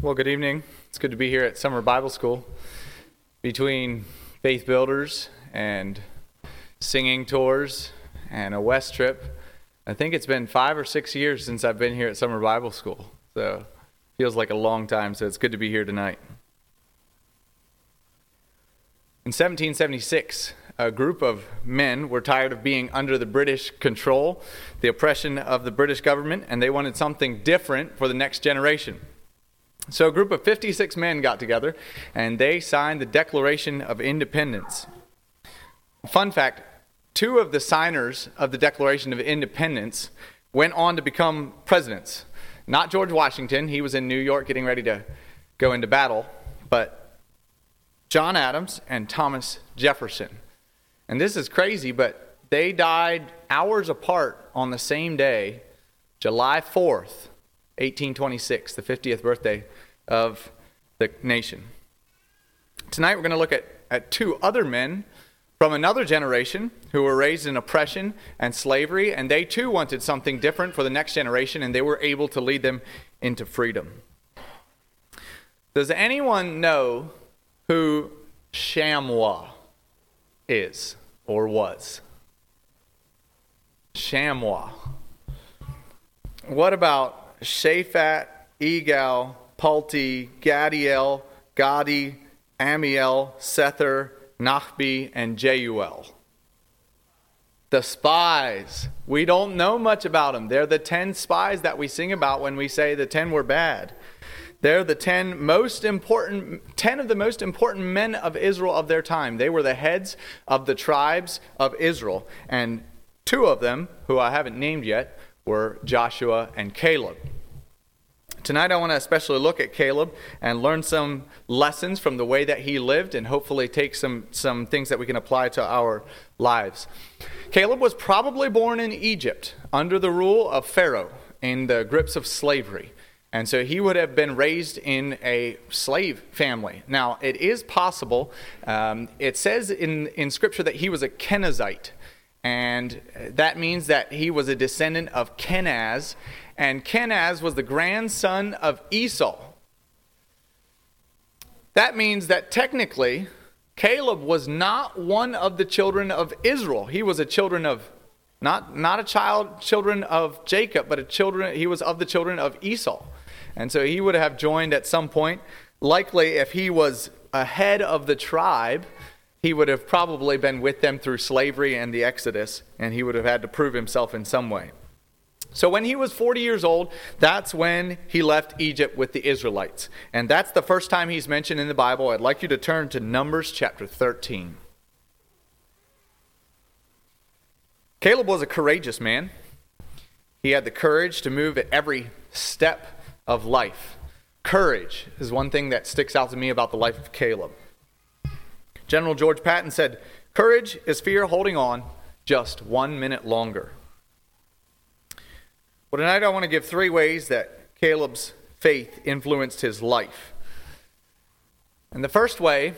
Well, good evening. It's good to be here at Summer Bible School. Between faith builders and singing tours and a West trip, I think it's been five or six years since I've been here at Summer Bible School. So feels like a long time, so it's good to be here tonight. In 1776, a group of men were tired of being under the British control, the oppression of the British government, and they wanted something different for the next generation. So a group of 56 men got together and they signed the Declaration of Independence. Fun fact two of the signers of the Declaration of Independence went on to become presidents. Not George Washington, he was in New York getting ready to go into battle, but John Adams and Thomas Jefferson. And this is crazy, but they died hours apart on the same day, July 4th, 1826, the 50th birthday of the nation. Tonight we're going to look at, at two other men from another generation who were raised in oppression and slavery, and they too wanted something different for the next generation, and they were able to lead them into freedom. Does anyone know who Shammua is or was? Shammua. What about Shaphat, Igal, Palti, Gadiel, Gadi, Amiel, Sethur, Nahbi, and Geuel. The spies. We don't know much about them. They're the 10 spies that we sing about when we say the 10 were bad. They're the 10 most important 10 of the most important men of Israel of their time. They were the heads of the tribes of Israel, and two of them, who I haven't named yet, were Joshua and Caleb. Tonight, I want to especially look at Caleb and learn some lessons from the way that he lived and hopefully take some, some things that we can apply to our lives. Caleb was probably born in Egypt under the rule of Pharaoh in the grips of slavery. And so he would have been raised in a slave family. Now, it is possible, um, it says in, in Scripture that he was a Kenizzite. And that means that he was a descendant of Kenaz and Kenaz was the grandson of Esau. That means that technically, Caleb was not one of the children of Israel. He was a children of not not a child children of Jacob, but a children he was of the children of Esau. And so he would have joined at some point. Likely if he was ahead of the tribe, he would have probably been with them through slavery and the Exodus, and he would have had to prove himself in some way. So when he was 40 years old, that's when he left Egypt with the Israelites. And that's the first time he's mentioned in the Bible. I'd like you to turn to Numbers chapter 13. Caleb was a courageous man. He had the courage to move at every step of life. Courage is one thing that sticks out to me about the life of Caleb. General George Patton said, Courage is fear holding on just one minute longer. Well, tonight I want to give three ways that Caleb's faith influenced his life. And the first way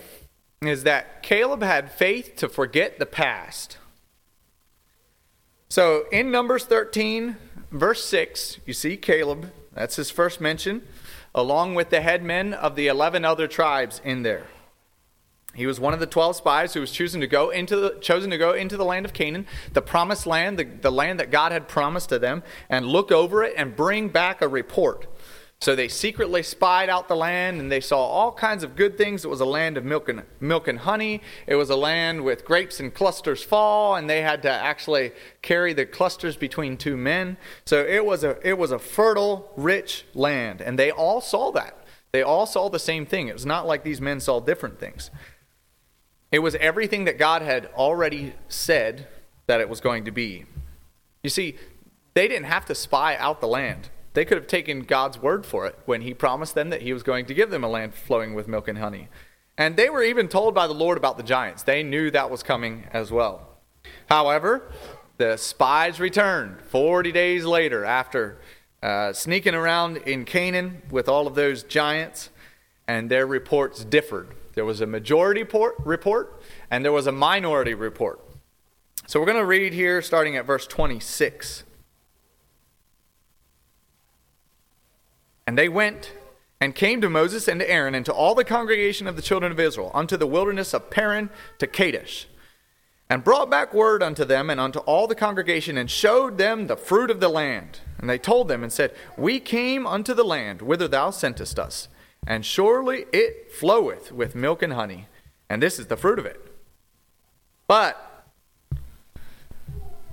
is that Caleb had faith to forget the past. So in Numbers 13, verse 6, you see Caleb, that's his first mention, along with the headmen of the 11 other tribes in there. He was one of the 12 spies who was chosen to go into the, chosen to go into the land of Canaan, the promised land, the, the land that God had promised to them, and look over it and bring back a report. So they secretly spied out the land and they saw all kinds of good things. It was a land of milk and, milk and honey. It was a land with grapes and clusters fall, and they had to actually carry the clusters between two men. So it was a, it was a fertile, rich land. And they all saw that. They all saw the same thing. It was not like these men saw different things. It was everything that God had already said that it was going to be. You see, they didn't have to spy out the land. They could have taken God's word for it when He promised them that He was going to give them a land flowing with milk and honey. And they were even told by the Lord about the giants. They knew that was coming as well. However, the spies returned 40 days later after uh, sneaking around in Canaan with all of those giants, and their reports differed there was a majority report and there was a minority report. So we're going to read here starting at verse 26. And they went and came to Moses and to Aaron and to all the congregation of the children of Israel unto the wilderness of Paran to Kadesh, and brought back word unto them and unto all the congregation, and showed them the fruit of the land. And they told them and said, We came unto the land whither thou sentest us, and surely it floweth with milk and honey, and this is the fruit of it. But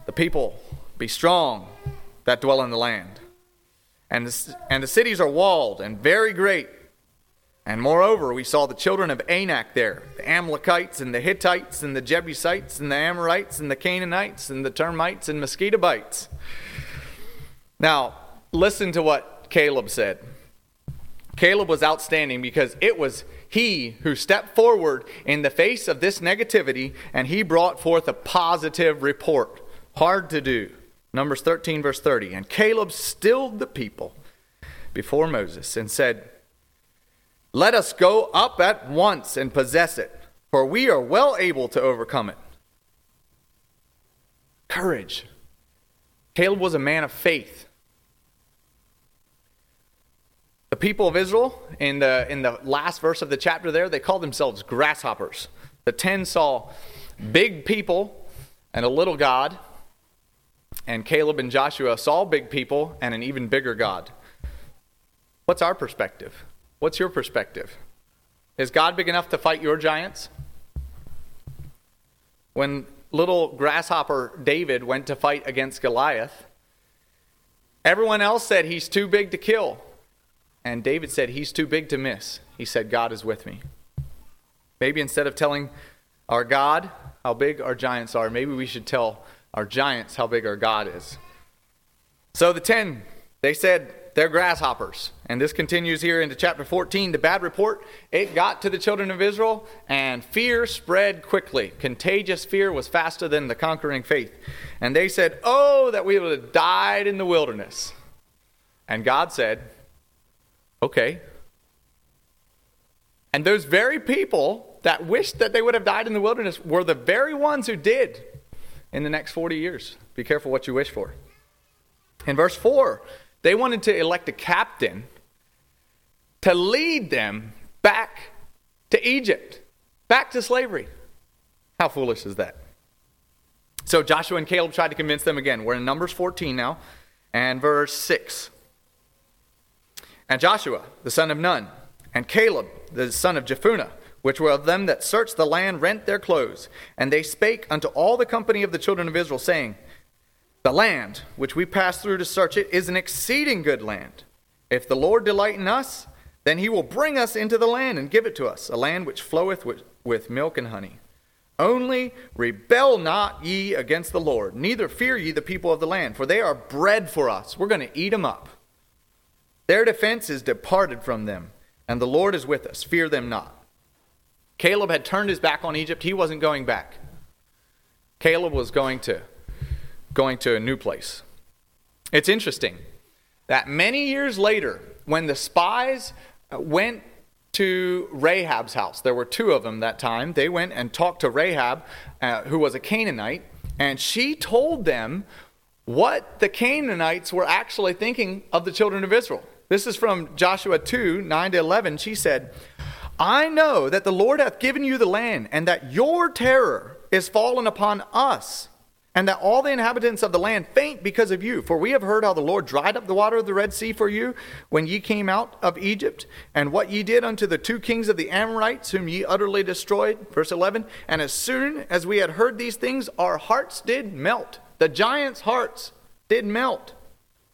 the people be strong that dwell in the land and the, and the cities are walled and very great. And moreover, we saw the children of Anak there the Amalekites and the Hittites and the Jebusites and the Amorites and the Canaanites and the termites and mosquito bites. Now, listen to what Caleb said. Caleb was outstanding because it was he who stepped forward in the face of this negativity and he brought forth a positive report. Hard to do. Numbers 13, verse 30. And Caleb stilled the people before Moses and said, Let us go up at once and possess it, for we are well able to overcome it. Courage. Caleb was a man of faith. The people of Israel, in the, in the last verse of the chapter there, they called themselves grasshoppers. The ten saw big people and a little God and Caleb and Joshua saw big people and an even bigger God. What's our perspective? What's your perspective? Is God big enough to fight your giants? When little grasshopper David went to fight against Goliath, everyone else said he's too big to kill. And David said he's too big to miss. He said, God is with me. Maybe instead of telling our God how big our giants are, maybe we should tell our giants how big our God is. So the ten, they said they're grasshoppers. And this continues here into chapter 14. The bad report, it got to the children of Israel, and fear spread quickly. Contagious fear was faster than the conquering faith. And they said, Oh, that we would have died in the wilderness. And God said, Okay. And those very people that wished that they would have died in the wilderness were the very ones who did in the next 40 years. Be careful what you wish for. In verse 4, they wanted to elect a captain to lead them back to Egypt, back to slavery. How foolish is that? So Joshua and Caleb tried to convince them again. We're in Numbers 14 now, and verse 6. And Joshua, the son of Nun, and Caleb, the son of Jephunneh, which were of them that searched the land, rent their clothes. And they spake unto all the company of the children of Israel, saying, The land which we passed through to search it is an exceeding good land. If the Lord delight in us, then he will bring us into the land and give it to us, a land which floweth with, with milk and honey. Only rebel not ye against the Lord, neither fear ye the people of the land, for they are bread for us. We're going to eat them up. Their defense is departed from them, and the Lord is with us. Fear them not. Caleb had turned his back on Egypt. He wasn't going back. Caleb was going to going to a new place. It's interesting that many years later, when the spies went to Rahab's house, there were two of them that time. They went and talked to Rahab, uh, who was a Canaanite, and she told them what the Canaanites were actually thinking of the children of Israel. This is from Joshua 2 9 to 11. She said, I know that the Lord hath given you the land, and that your terror is fallen upon us, and that all the inhabitants of the land faint because of you. For we have heard how the Lord dried up the water of the Red Sea for you when ye came out of Egypt, and what ye did unto the two kings of the Amorites, whom ye utterly destroyed. Verse 11 And as soon as we had heard these things, our hearts did melt. The giants' hearts did melt.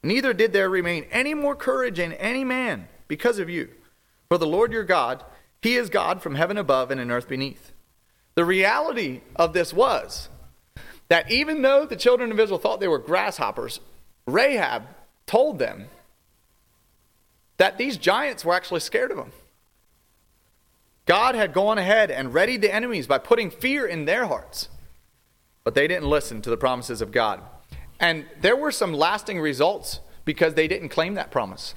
Neither did there remain any more courage in any man because of you. For the Lord your God, he is God from heaven above and in earth beneath. The reality of this was that even though the children of Israel thought they were grasshoppers, Rahab told them that these giants were actually scared of them. God had gone ahead and readied the enemies by putting fear in their hearts, but they didn't listen to the promises of God. And there were some lasting results because they didn't claim that promise.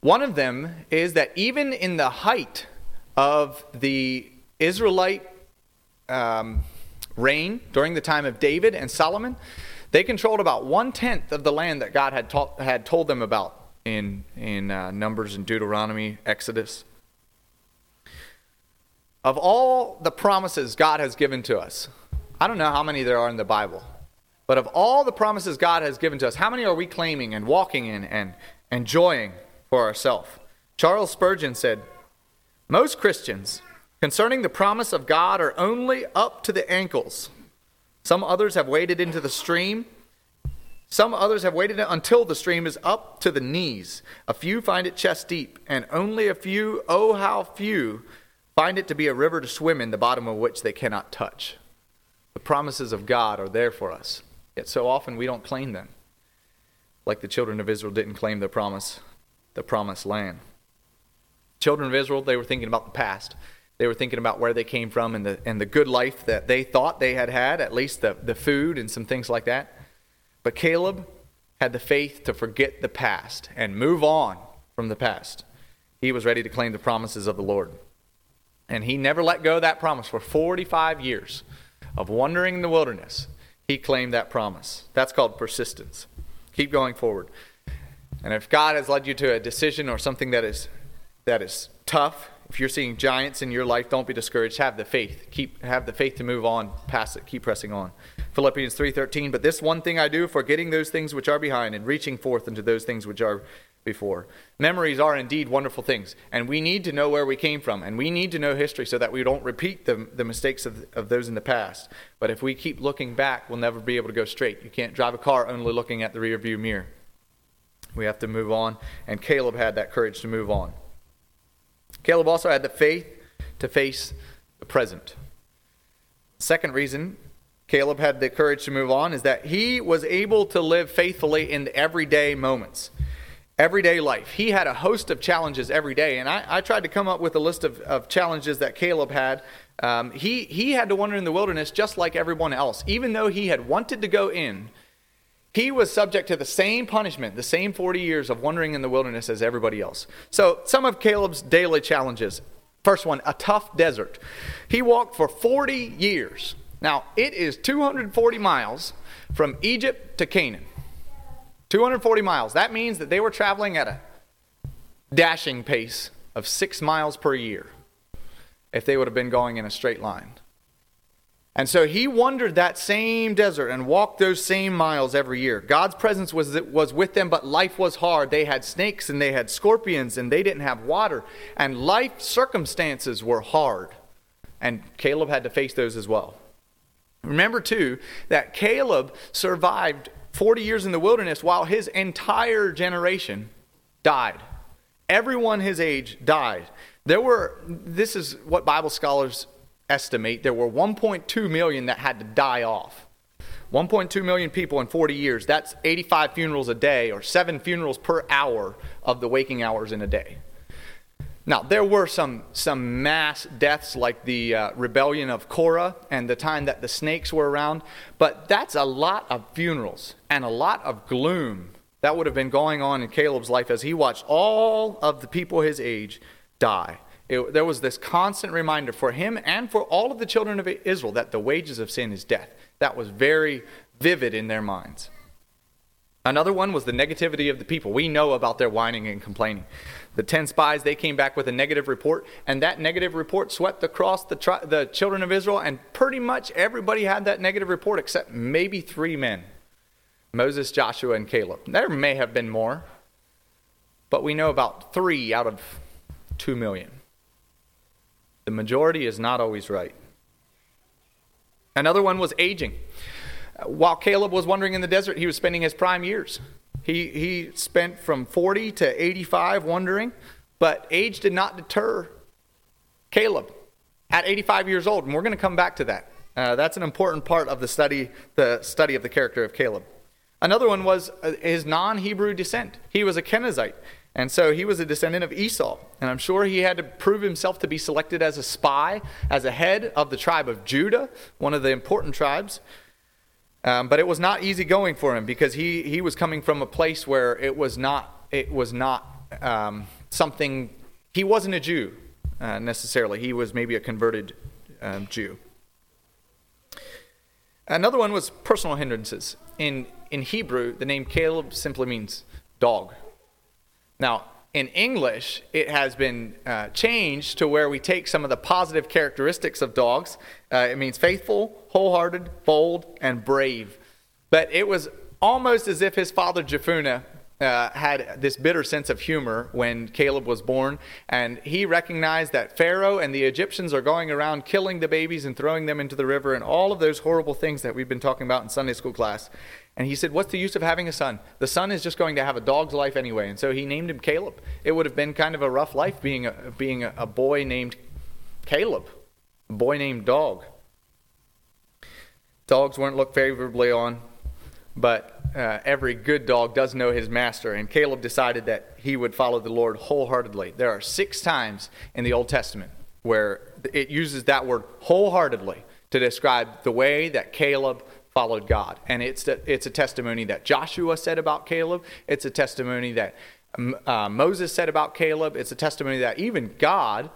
One of them is that even in the height of the Israelite um, reign during the time of David and Solomon, they controlled about one tenth of the land that God had, had told them about. in, in uh, Numbers and Deuteronomy, Exodus. Of all the promises God has given to us, I don't know how many there are in the Bible, but of all the promises God has given to us, how many are we claiming and walking in and enjoying for ourselves? Charles Spurgeon said, Most Christians concerning the promise of God are only up to the ankles. Some others have waded into the stream. Some others have waited until the stream is up to the knees. A few find it chest deep, and only a few, oh how few, find it to be a river to swim in, the bottom of which they cannot touch. The promises of God are there for us, yet so often we don't claim them, like the children of Israel didn't claim the promise, the promised land. Children of Israel, they were thinking about the past. They were thinking about where they came from and the, and the good life that they thought they had had, at least the, the food and some things like that. But Caleb had the faith to forget the past and move on from the past. He was ready to claim the promises of the Lord. And he never let go of that promise for 45 years of wandering in the wilderness. He claimed that promise. That's called persistence. Keep going forward. And if God has led you to a decision or something that is that is tough, if you're seeing giants in your life, don't be discouraged. Have the faith. Keep have the faith to move on past it. Keep pressing on. Philippians 3:13, but this one thing I do, forgetting those things which are behind and reaching forth into those things which are before. Memories are indeed wonderful things, and we need to know where we came from, and we need to know history so that we don't repeat the, the mistakes of, of those in the past. But if we keep looking back, we'll never be able to go straight. You can't drive a car only looking at the rearview mirror. We have to move on, and Caleb had that courage to move on. Caleb also had the faith to face the present. Second reason Caleb had the courage to move on is that he was able to live faithfully in the everyday moments, everyday life. He had a host of challenges every day, and I, I tried to come up with a list of, of challenges that Caleb had. Um, he, he had to wander in the wilderness just like everyone else. Even though he had wanted to go in, he was subject to the same punishment, the same 40 years of wandering in the wilderness as everybody else. So, some of Caleb's daily challenges. First one, a tough desert. He walked for 40 years. Now, it is 240 miles from Egypt to Canaan. 240 miles. That means that they were traveling at a dashing pace of six miles per year if they would have been going in a straight line. And so he wandered that same desert and walked those same miles every year. God's presence was, was with them, but life was hard. They had snakes and they had scorpions and they didn't have water. And life circumstances were hard. And Caleb had to face those as well. Remember, too, that Caleb survived 40 years in the wilderness while his entire generation died. Everyone his age died. There were, this is what Bible scholars estimate there were 1.2 million that had to die off. 1.2 million people in 40 years. That's 85 funerals a day or seven funerals per hour of the waking hours in a day. Now, there were some, some mass deaths like the uh, rebellion of Korah and the time that the snakes were around, but that's a lot of funerals and a lot of gloom that would have been going on in Caleb's life as he watched all of the people his age die. It, there was this constant reminder for him and for all of the children of Israel that the wages of sin is death. That was very vivid in their minds. Another one was the negativity of the people. We know about their whining and complaining. The 10 spies, they came back with a negative report, and that negative report swept across the, tri- the children of Israel, and pretty much everybody had that negative report except maybe three men Moses, Joshua, and Caleb. There may have been more, but we know about three out of two million. The majority is not always right. Another one was aging. While Caleb was wandering in the desert, he was spending his prime years. He, he spent from 40 to 85 wandering, but age did not deter Caleb at 85 years old. And we're going to come back to that. Uh, that's an important part of the study, the study of the character of Caleb. Another one was uh, his non Hebrew descent. He was a Kenizzite. And so he was a descendant of Esau. And I'm sure he had to prove himself to be selected as a spy, as a head of the tribe of Judah, one of the important tribes. Um, but it was not easy going for him because he, he was coming from a place where it was not, it was not um, something, he wasn't a Jew uh, necessarily. He was maybe a converted um, Jew. Another one was personal hindrances. In, in Hebrew, the name Caleb simply means dog. Now, in English, it has been uh, changed to where we take some of the positive characteristics of dogs. Uh, it means faithful, wholehearted, bold, and brave. But it was almost as if his father Jephunneh uh, had this bitter sense of humor when Caleb was born, and he recognized that Pharaoh and the Egyptians are going around killing the babies and throwing them into the river and all of those horrible things that we've been talking about in Sunday school class. And he said, What's the use of having a son? The son is just going to have a dog's life anyway. And so he named him Caleb. It would have been kind of a rough life being a, being a, a boy named Caleb, a boy named Dog. Dogs weren't looked favorably on, but uh, every good dog does know his master, and Caleb decided that he would follow the Lord wholeheartedly. There are six times in the Old Testament where it uses that word wholeheartedly to describe the way that Caleb followed God. And it's, a, it's a testimony that Joshua said about Caleb, it's a testimony that uh, Moses said about Caleb, it's a testimony that even God,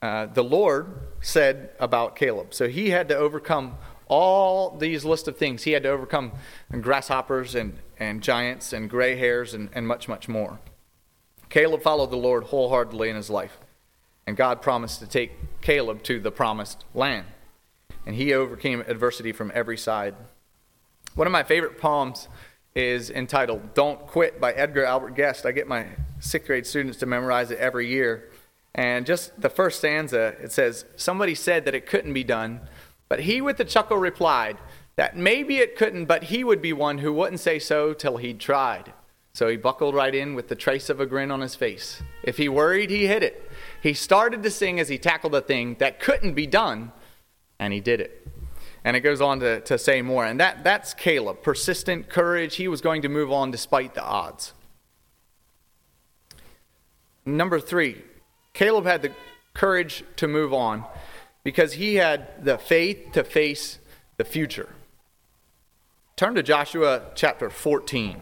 uh, the Lord, said about Caleb. So he had to overcome all these list of things. He had to overcome grasshoppers and, and giants and gray hairs and, and much, much more. Caleb followed the Lord wholeheartedly in his life, and God promised to take Caleb to the promised land. And he overcame adversity from every side. One of my favorite poems is entitled Don't Quit by Edgar Albert Guest. I get my sixth grade students to memorize it every year. And just the first stanza, it says, Somebody said that it couldn't be done but he with a chuckle replied that maybe it couldn't, but he would be one who wouldn't say so till he'd tried. So he buckled right in with the trace of a grin on his face. If he worried, he hit it. He started to sing as he tackled a thing that couldn't be done, and he did it. And it goes on to, to say more. And that, that's Caleb. Persistent courage. He was going to move on despite the odds. Number three, Caleb had the courage to move on because he had the faith to face the future. Turn to Joshua chapter 14.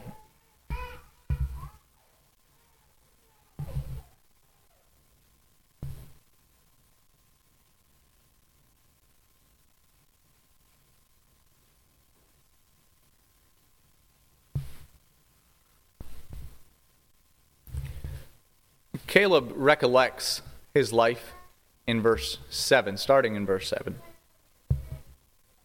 Caleb recollects his life in verse 7, starting in verse 7.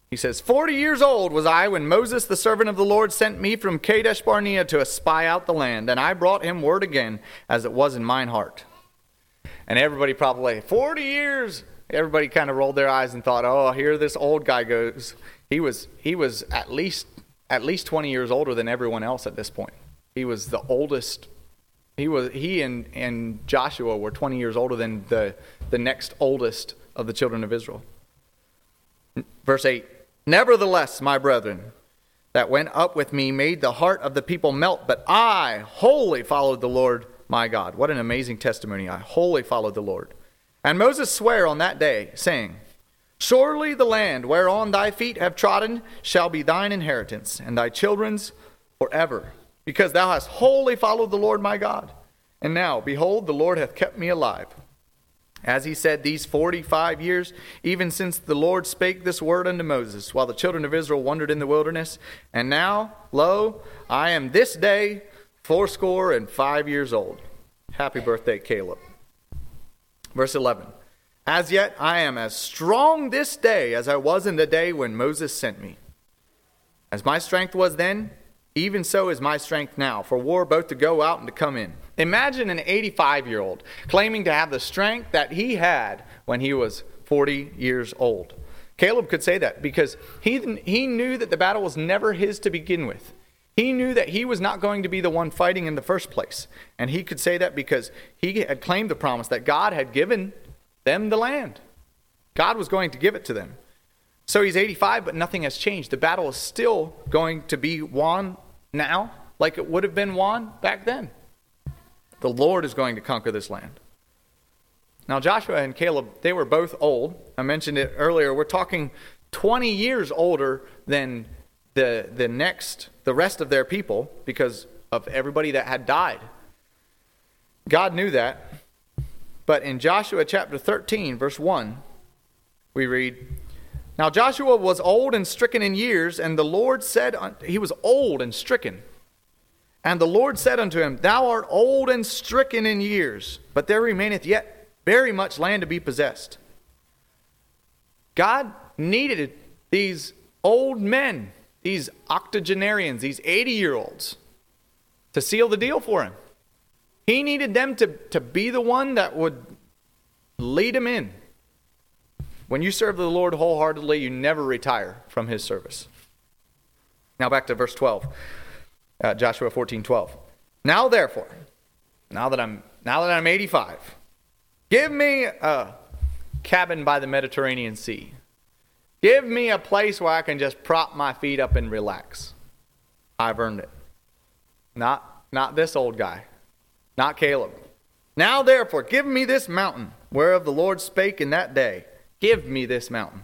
He says, Forty years old was I when Moses, the servant of the Lord, sent me from Kadesh Barnea to espy out the land, and I brought him word again, as it was in mine heart. And everybody probably, 40 years! Everybody kind of rolled their eyes and thought, oh, here this old guy goes. He was, he was at least at least 20 years older than everyone else at this point. He was the oldest he was he and, and Joshua were 20 years older than the, the next oldest of the children of Israel. Verse 8 Nevertheless, my brethren, that went up with me made the heart of the people melt, but I wholly followed the Lord my God. What an amazing testimony. I wholly followed the Lord. And Moses sware on that day, saying, Surely the land whereon thy feet have trodden shall be thine inheritance, and thy children's forever because thou hast wholly followed the Lord my God. And now, behold, the Lord hath kept me alive. As he said, these forty five years, even since the Lord spake this word unto Moses, while the children of Israel wandered in the wilderness. And now, lo, I am this day fourscore and five years old. Happy birthday, Caleb. Verse 11 As yet I am as strong this day as I was in the day when Moses sent me. As my strength was then, even so is my strength now, for war both to go out and to come in. Imagine an 85 year old claiming to have the strength that he had when he was 40 years old. Caleb could say that because he, he knew that the battle was never his to begin with. He knew that he was not going to be the one fighting in the first place. And he could say that because he had claimed the promise that God had given them the land. God was going to give it to them. So he's 85, but nothing has changed. The battle is still going to be won now like it would have been won back then. The Lord is going to conquer this land. Now, Joshua and Caleb, they were both old. I mentioned it earlier. We're talking 20 years older than the, the next, the rest of their people because of everybody that had died. God knew that. But in Joshua chapter 13, verse 1, we read, now Joshua was old and stricken in years, and the Lord said, He was old and stricken. And the Lord said unto him, Thou art old and stricken in years, but there remaineth yet very much land to be possessed. God needed these old men, these octogenarians, these 80 year olds, to seal the deal for him. He needed them to, to be the one that would lead him in. When you serve the Lord wholeheartedly, you never retire from his service. Now back to verse 12. Uh, Joshua 14, 12. Now therefore, now that I'm now that I'm 85, give me a cabin by the Mediterranean Sea. Give me a place where I can just prop my feet up and relax. I've earned it. Not not this old guy. Not Caleb. Now therefore, give me this mountain whereof the Lord spake in that day Give me this mountain.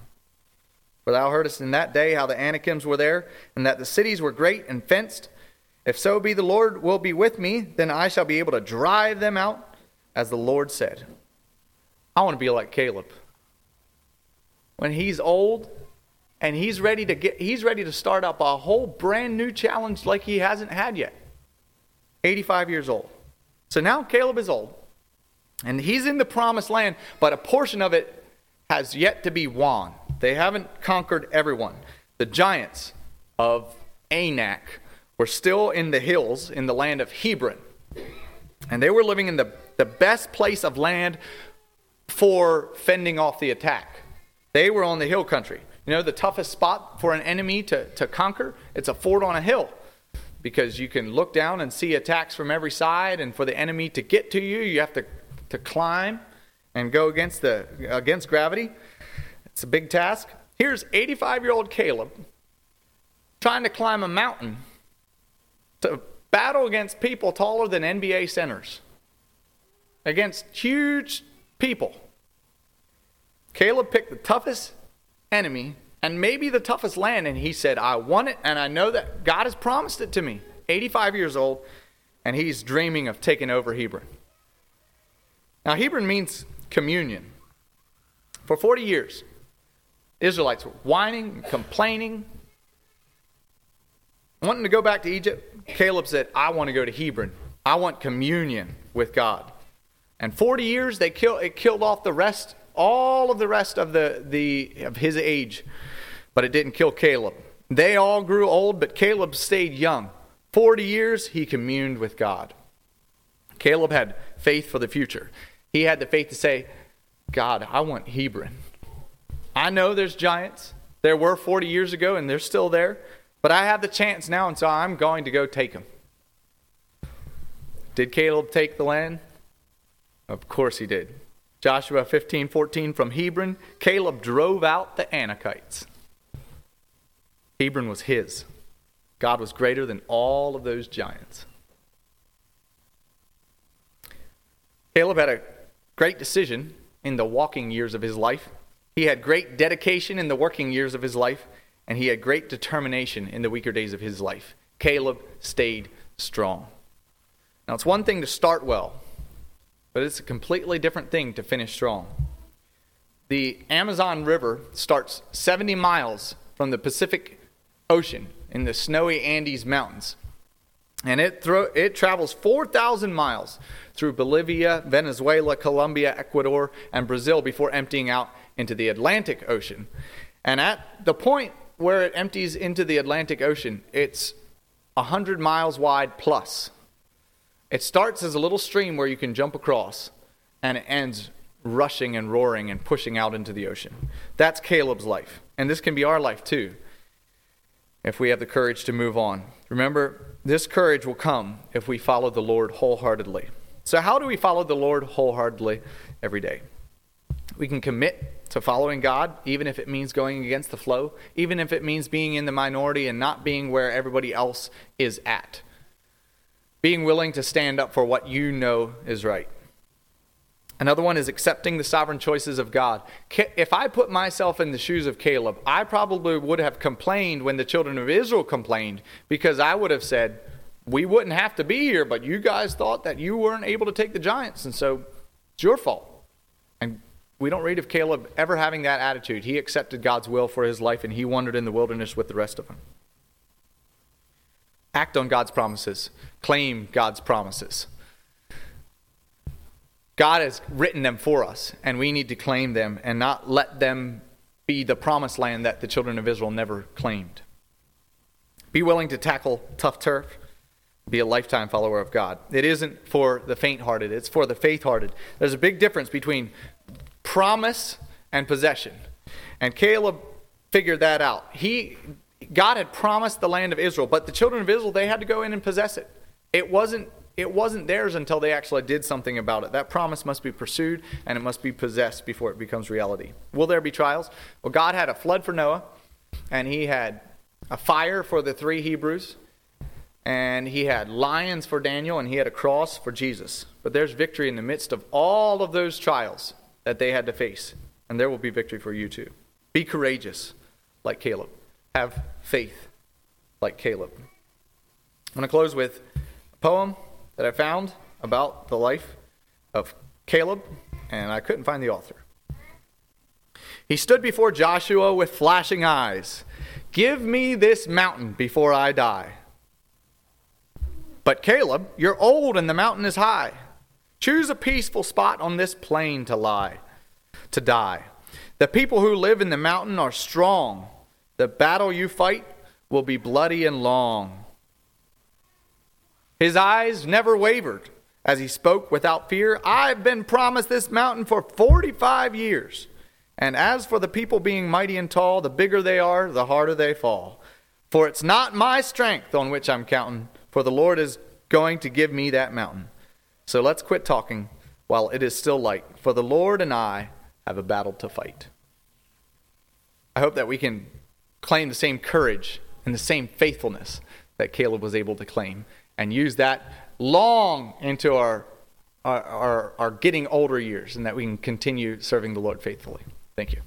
For thou heardest in that day how the Anakims were there, and that the cities were great and fenced. If so be the Lord will be with me, then I shall be able to drive them out, as the Lord said. I want to be like Caleb. When he's old and he's ready to get he's ready to start up a whole brand new challenge like he hasn't had yet. 85 years old. So now Caleb is old. And he's in the promised land, but a portion of it has yet to be won. They haven't conquered everyone. The giants of Anak were still in the hills in the land of Hebron. And they were living in the, the best place of land for fending off the attack. They were on the hill country. You know, the toughest spot for an enemy to, to conquer? It's a fort on a hill because you can look down and see attacks from every side. And for the enemy to get to you, you have to, to climb and go against the against gravity. It's a big task. Here's 85-year-old Caleb trying to climb a mountain to battle against people taller than NBA centers. Against huge people. Caleb picked the toughest enemy and maybe the toughest land and he said, "I want it and I know that God has promised it to me." 85 years old and he's dreaming of taking over Hebron. Now Hebron means communion. For 40 years, Israelites were whining, complaining, wanting to go back to Egypt. Caleb said, I want to go to Hebron. I want communion with God. And 40 years, they kill, it killed off the rest, all of the rest of, the, the, of his age, but it didn't kill Caleb. They all grew old, but Caleb stayed young. 40 years, he communed with God. Caleb had faith for the future. He had the faith to say, God, I want Hebron. I know there's giants. There were 40 years ago, and they're still there. But I have the chance now, and so I'm going to go take them. Did Caleb take the land? Of course he did. Joshua 15 14 from Hebron, Caleb drove out the Anakites. Hebron was his. God was greater than all of those giants. Caleb had a great decision in the walking years of his life. He had great dedication in the working years of his life, and he had great determination in the weaker days of his life. Caleb stayed strong. Now, it's one thing to start well, but it's a completely different thing to finish strong. The Amazon River starts 70 miles from the Pacific Ocean in the snowy Andes Mountains, and it, thro- it travels 4,000 miles through Bolivia, Venezuela, Colombia, Ecuador, and Brazil before emptying out into the Atlantic Ocean. And at the point where it empties into the Atlantic Ocean, it's 100 miles wide plus. It starts as a little stream where you can jump across, and it ends rushing and roaring and pushing out into the ocean. That's Caleb's life. And this can be our life too, if we have the courage to move on. Remember, this courage will come if we follow the Lord wholeheartedly. So, how do we follow the Lord wholeheartedly every day? We can commit to following God, even if it means going against the flow, even if it means being in the minority and not being where everybody else is at. Being willing to stand up for what you know is right. Another one is accepting the sovereign choices of God. If I put myself in the shoes of Caleb, I probably would have complained when the children of Israel complained because I would have said, we wouldn't have to be here, but you guys thought that you weren't able to take the giants, and so it's your fault. And we don't read of Caleb ever having that attitude. He accepted God's will for his life, and he wandered in the wilderness with the rest of them. act on God's promises, claim God's promises. God has written them for us, and we need to claim them and not let them be the promised land that the children of Israel never claimed. Be willing to tackle tough turf. Be a lifetime follower of God. It isn't for the faint hearted, it's for the faith hearted. There's a big difference between promise and possession. And Caleb figured that out. He God had promised the land of Israel, but the children of Israel they had to go in and possess it. It wasn't it wasn't theirs until they actually did something about it. That promise must be pursued and it must be possessed before it becomes reality. Will there be trials? Well, God had a flood for Noah, and he had a fire for the three Hebrews, and he had lions for Daniel, and he had a cross for Jesus. But there's victory in the midst of all of those trials that they had to face, and there will be victory for you too. Be courageous, like Caleb. Have faith, like Caleb. I'm going to close with a poem that I found about the life of Caleb, and I couldn't find the author. He stood before Joshua with flashing eyes. Give me this mountain before I die. But Caleb, you're old and the mountain is high. Choose a peaceful spot on this plain to lie, to die. The people who live in the mountain are strong. The battle you fight will be bloody and long. His eyes never wavered as he spoke without fear. I've been promised this mountain for 45 years. And as for the people being mighty and tall, the bigger they are, the harder they fall. For it's not my strength on which I'm counting, for the Lord is going to give me that mountain. So let's quit talking while it is still light, for the Lord and I have a battle to fight. I hope that we can claim the same courage and the same faithfulness that Caleb was able to claim and use that long into our, our, our, our getting older years and that we can continue serving the Lord faithfully. Thank you.